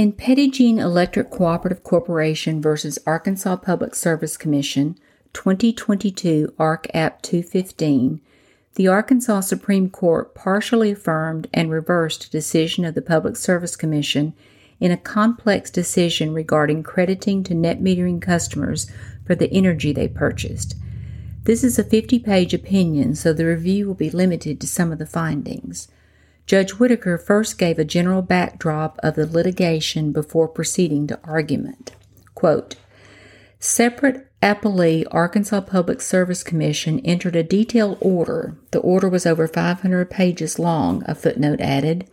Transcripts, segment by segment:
In Petit Electric Cooperative Corporation versus Arkansas Public Service Commission, 2022 ARC App 215, the Arkansas Supreme Court partially affirmed and reversed a decision of the Public Service Commission in a complex decision regarding crediting to net metering customers for the energy they purchased. This is a 50 page opinion, so the review will be limited to some of the findings. Judge Whitaker first gave a general backdrop of the litigation before proceeding to argument. Quote, Separate Appellee Arkansas Public Service Commission entered a detailed order. The order was over 500 pages long, a footnote added,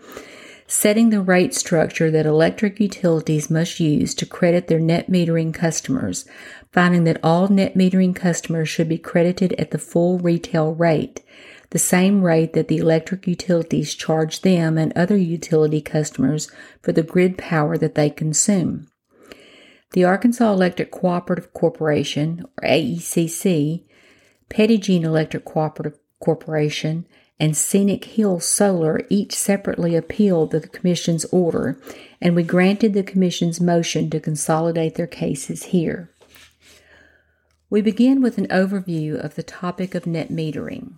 setting the rate structure that electric utilities must use to credit their net metering customers, finding that all net metering customers should be credited at the full retail rate, the same rate that the electric utilities charge them and other utility customers for the grid power that they consume. The Arkansas Electric Cooperative Corporation, or AECC, Jean Electric Cooperative Corporation, and Scenic Hill Solar each separately appealed the Commission's order, and we granted the Commission's motion to consolidate their cases here. We begin with an overview of the topic of net metering.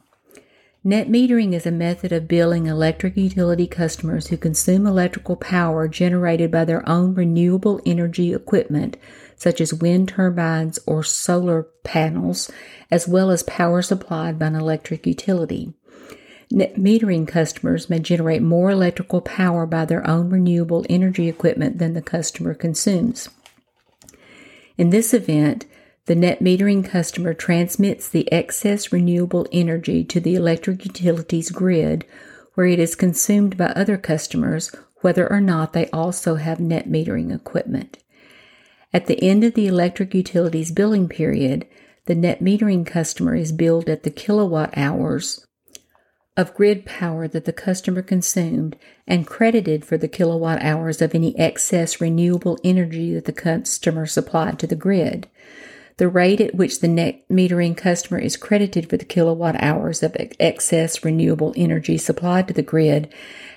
Net metering is a method of billing electric utility customers who consume electrical power generated by their own renewable energy equipment, such as wind turbines or solar panels, as well as power supplied by an electric utility. Net metering customers may generate more electrical power by their own renewable energy equipment than the customer consumes. In this event, the net metering customer transmits the excess renewable energy to the electric utility's grid, where it is consumed by other customers, whether or not they also have net metering equipment. At the end of the electric utility's billing period, the net metering customer is billed at the kilowatt hours of grid power that the customer consumed and credited for the kilowatt hours of any excess renewable energy that the customer supplied to the grid. The rate at which the net metering customer is credited for the kilowatt hours of excess renewable energy supplied to the grid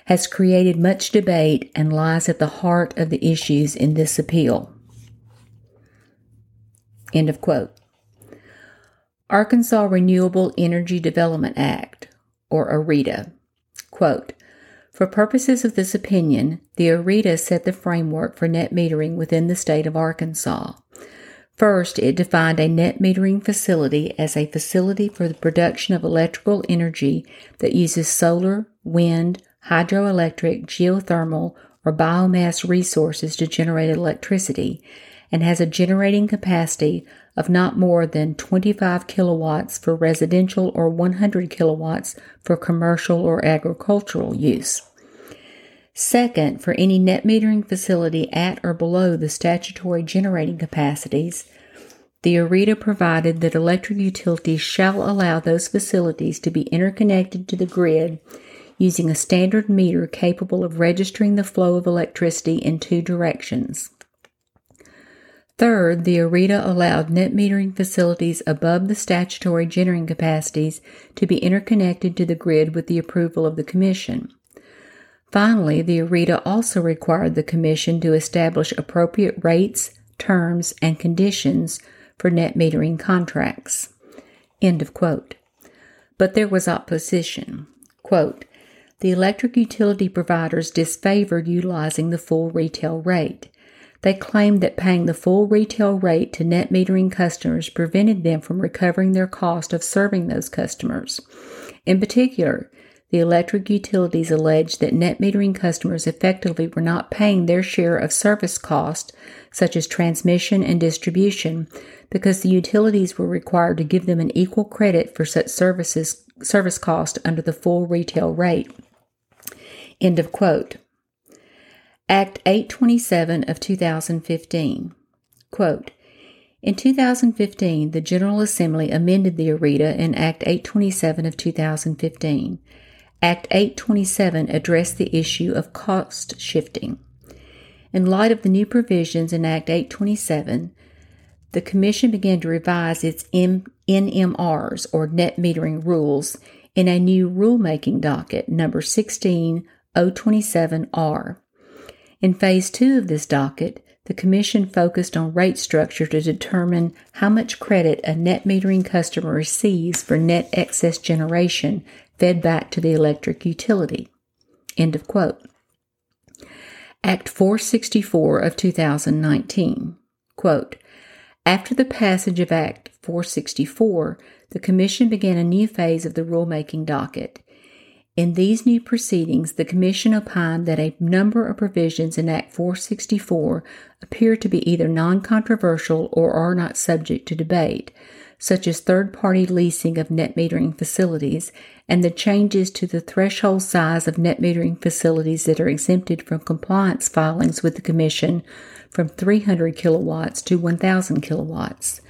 has created much debate and lies at the heart of the issues in this appeal. End of quote. Arkansas Renewable Energy Development Act, or AREDA. Quote, for purposes of this opinion, the AREDA set the framework for net metering within the state of Arkansas. First, it defined a net metering facility as a facility for the production of electrical energy that uses solar, wind, hydroelectric, geothermal, or biomass resources to generate electricity and has a generating capacity of not more than 25 kilowatts for residential or 100 kilowatts for commercial or agricultural use. Second, for any net metering facility at or below the statutory generating capacities, the AREDA provided that electric utilities shall allow those facilities to be interconnected to the grid using a standard meter capable of registering the flow of electricity in two directions. Third, the AREDA allowed net metering facilities above the statutory generating capacities to be interconnected to the grid with the approval of the Commission. Finally, the AREDA also required the Commission to establish appropriate rates, terms, and conditions for net metering contracts. End of quote. But there was opposition. Quote, the electric utility providers disfavored utilizing the full retail rate. They claimed that paying the full retail rate to net metering customers prevented them from recovering their cost of serving those customers. In particular, the electric utilities alleged that net metering customers effectively were not paying their share of service costs, such as transmission and distribution, because the utilities were required to give them an equal credit for such services service cost under the full retail rate. End of quote. Act 827 of 2015. Quote, in 2015, the General Assembly amended the AREDA in Act 827 of 2015. Act 827 addressed the issue of cost shifting. In light of the new provisions in Act 827, the Commission began to revise its NMRs, or net metering rules, in a new rulemaking docket, number 16027R. In phase two of this docket, the Commission focused on rate structure to determine how much credit a net metering customer receives for net excess generation fed back to the electric utility. End of quote. Act 464 of 2019. Quote, after the passage of Act 464, the Commission began a new phase of the rulemaking docket. In these new proceedings, the Commission opined that a number of provisions in Act 464 appear to be either non controversial or are not subject to debate, such as third party leasing of net metering facilities and the changes to the threshold size of net metering facilities that are exempted from compliance filings with the Commission from 300 kilowatts to 1,000 kilowatts.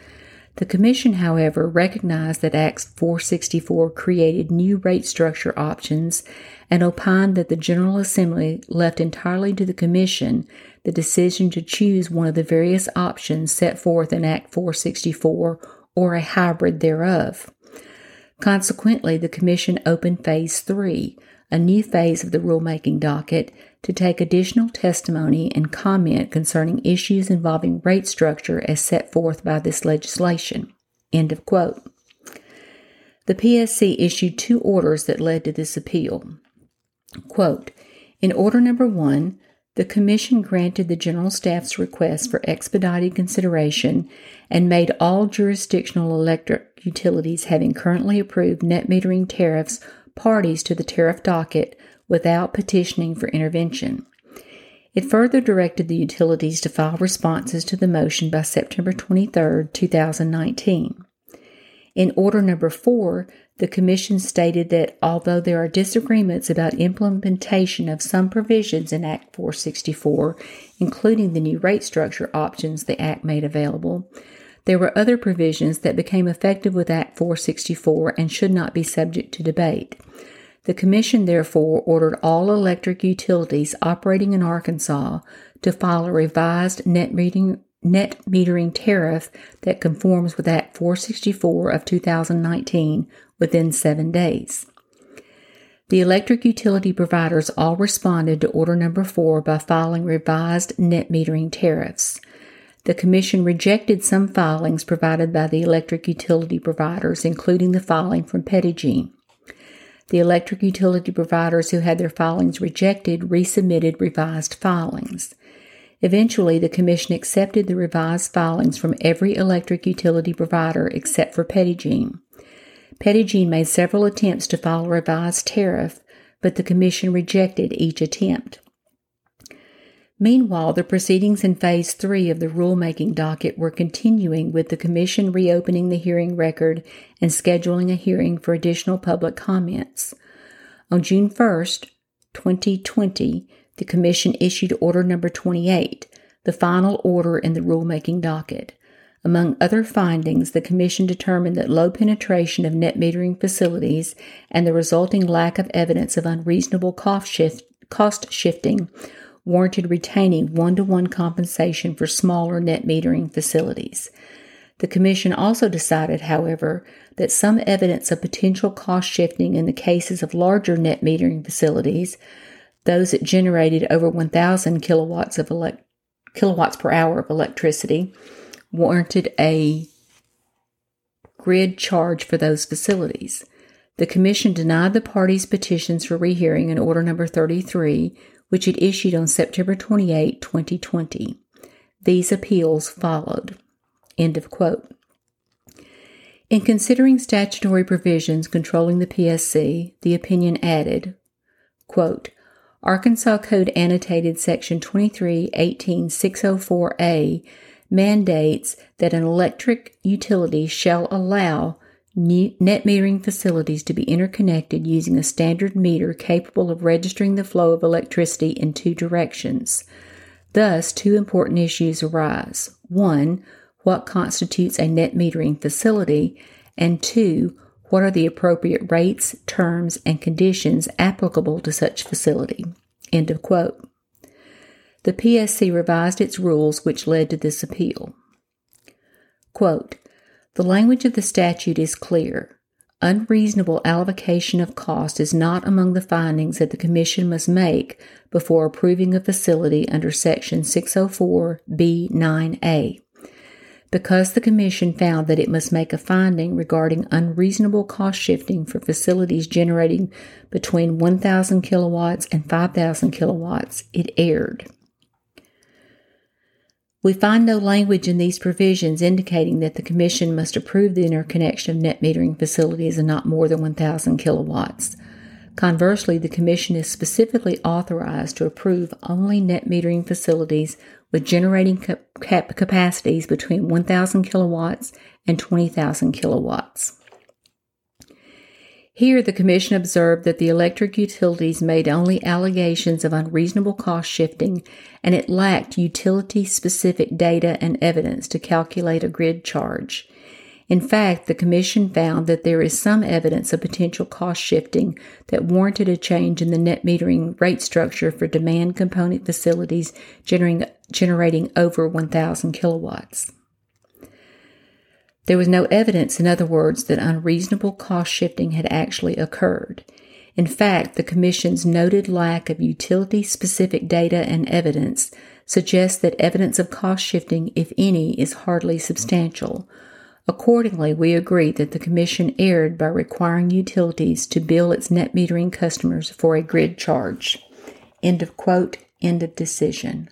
The Commission, however, recognized that Act 464 created new rate structure options and opined that the General Assembly left entirely to the Commission the decision to choose one of the various options set forth in Act 464 or a hybrid thereof. Consequently, the Commission opened Phase 3, a new phase of the rulemaking docket, to take additional testimony and comment concerning issues involving rate structure as set forth by this legislation. End of quote. The PSC issued two orders that led to this appeal. Quote, in order number one, the Commission granted the General Staff's request for expedited consideration and made all jurisdictional electric utilities having currently approved net metering tariffs parties to the tariff docket without petitioning for intervention. It further directed the utilities to file responses to the motion by September 23, 2019. In order number four, the Commission stated that although there are disagreements about implementation of some provisions in Act 464, including the new rate structure options the Act made available, there were other provisions that became effective with Act 464 and should not be subject to debate. The Commission therefore ordered all electric utilities operating in Arkansas to file a revised net metering, net metering tariff that conforms with Act 464 of 2019 within seven days. The electric utility providers all responded to order number four by filing revised net metering tariffs. The Commission rejected some filings provided by the electric utility providers, including the filing from Petit Jean. The electric utility providers who had their filings rejected resubmitted revised filings. Eventually, the Commission accepted the revised filings from every electric utility provider except for Petit Jean. Petit Jean made several attempts to file a revised tariff, but the Commission rejected each attempt. Meanwhile, the proceedings in Phase 3 of the rulemaking docket were continuing with the Commission reopening the hearing record and scheduling a hearing for additional public comments. On June 1, 2020, the Commission issued Order Number 28, the final order in the rulemaking docket. Among other findings, the Commission determined that low penetration of net metering facilities and the resulting lack of evidence of unreasonable cost, shift, cost shifting warranted retaining one to one compensation for smaller net metering facilities. The Commission also decided, however, that some evidence of potential cost shifting in the cases of larger net metering facilities, those that generated over 1,000 kilowatts of elect- kilowatts per hour of electricity, warranted a grid charge for those facilities. The Commission denied the parties' petitions for rehearing in Order Number 33, which it issued on September 28, 2020. These appeals followed. End of quote. In considering statutory provisions controlling the PSC, the opinion added, quote, Arkansas Code annotated section 2318604A mandates that an electric utility shall allow net metering facilities to be interconnected using a standard meter capable of registering the flow of electricity in two directions. Thus, two important issues arise. One, what constitutes a net metering facility? And two, what are the appropriate rates, terms, and conditions applicable to such facility? End of quote. The PSC revised its rules, which led to this appeal. Quote, the language of the statute is clear. unreasonable allocation of cost is not among the findings that the Commission must make before approving a facility under Section 604B9A. Because the Commission found that it must make a finding regarding unreasonable cost shifting for facilities generating between 1,000 kilowatts and 5,000 kilowatts, it erred. We find no language in these provisions indicating that the Commission must approve the interconnection of net metering facilities of not more than 1,000 kilowatts. Conversely, the Commission is specifically authorized to approve only net metering facilities with generating cap- capacities between 1,000 kilowatts and 20,000 kilowatts. Here, the Commission observed that the electric utilities made only allegations of unreasonable cost shifting and it lacked utility specific data and evidence to calculate a grid charge. In fact, the Commission found that there is some evidence of potential cost shifting that warranted a change in the net metering rate structure for demand component facilities generating, generating over 1,000 kilowatts. There was no evidence, in other words, that unreasonable cost shifting had actually occurred. In fact, the Commission's noted lack of utility specific data and evidence suggests that evidence of cost shifting, if any, is hardly substantial. Accordingly, we agree that the Commission erred by requiring utilities to bill its net metering customers for a grid charge. End of quote, end of decision.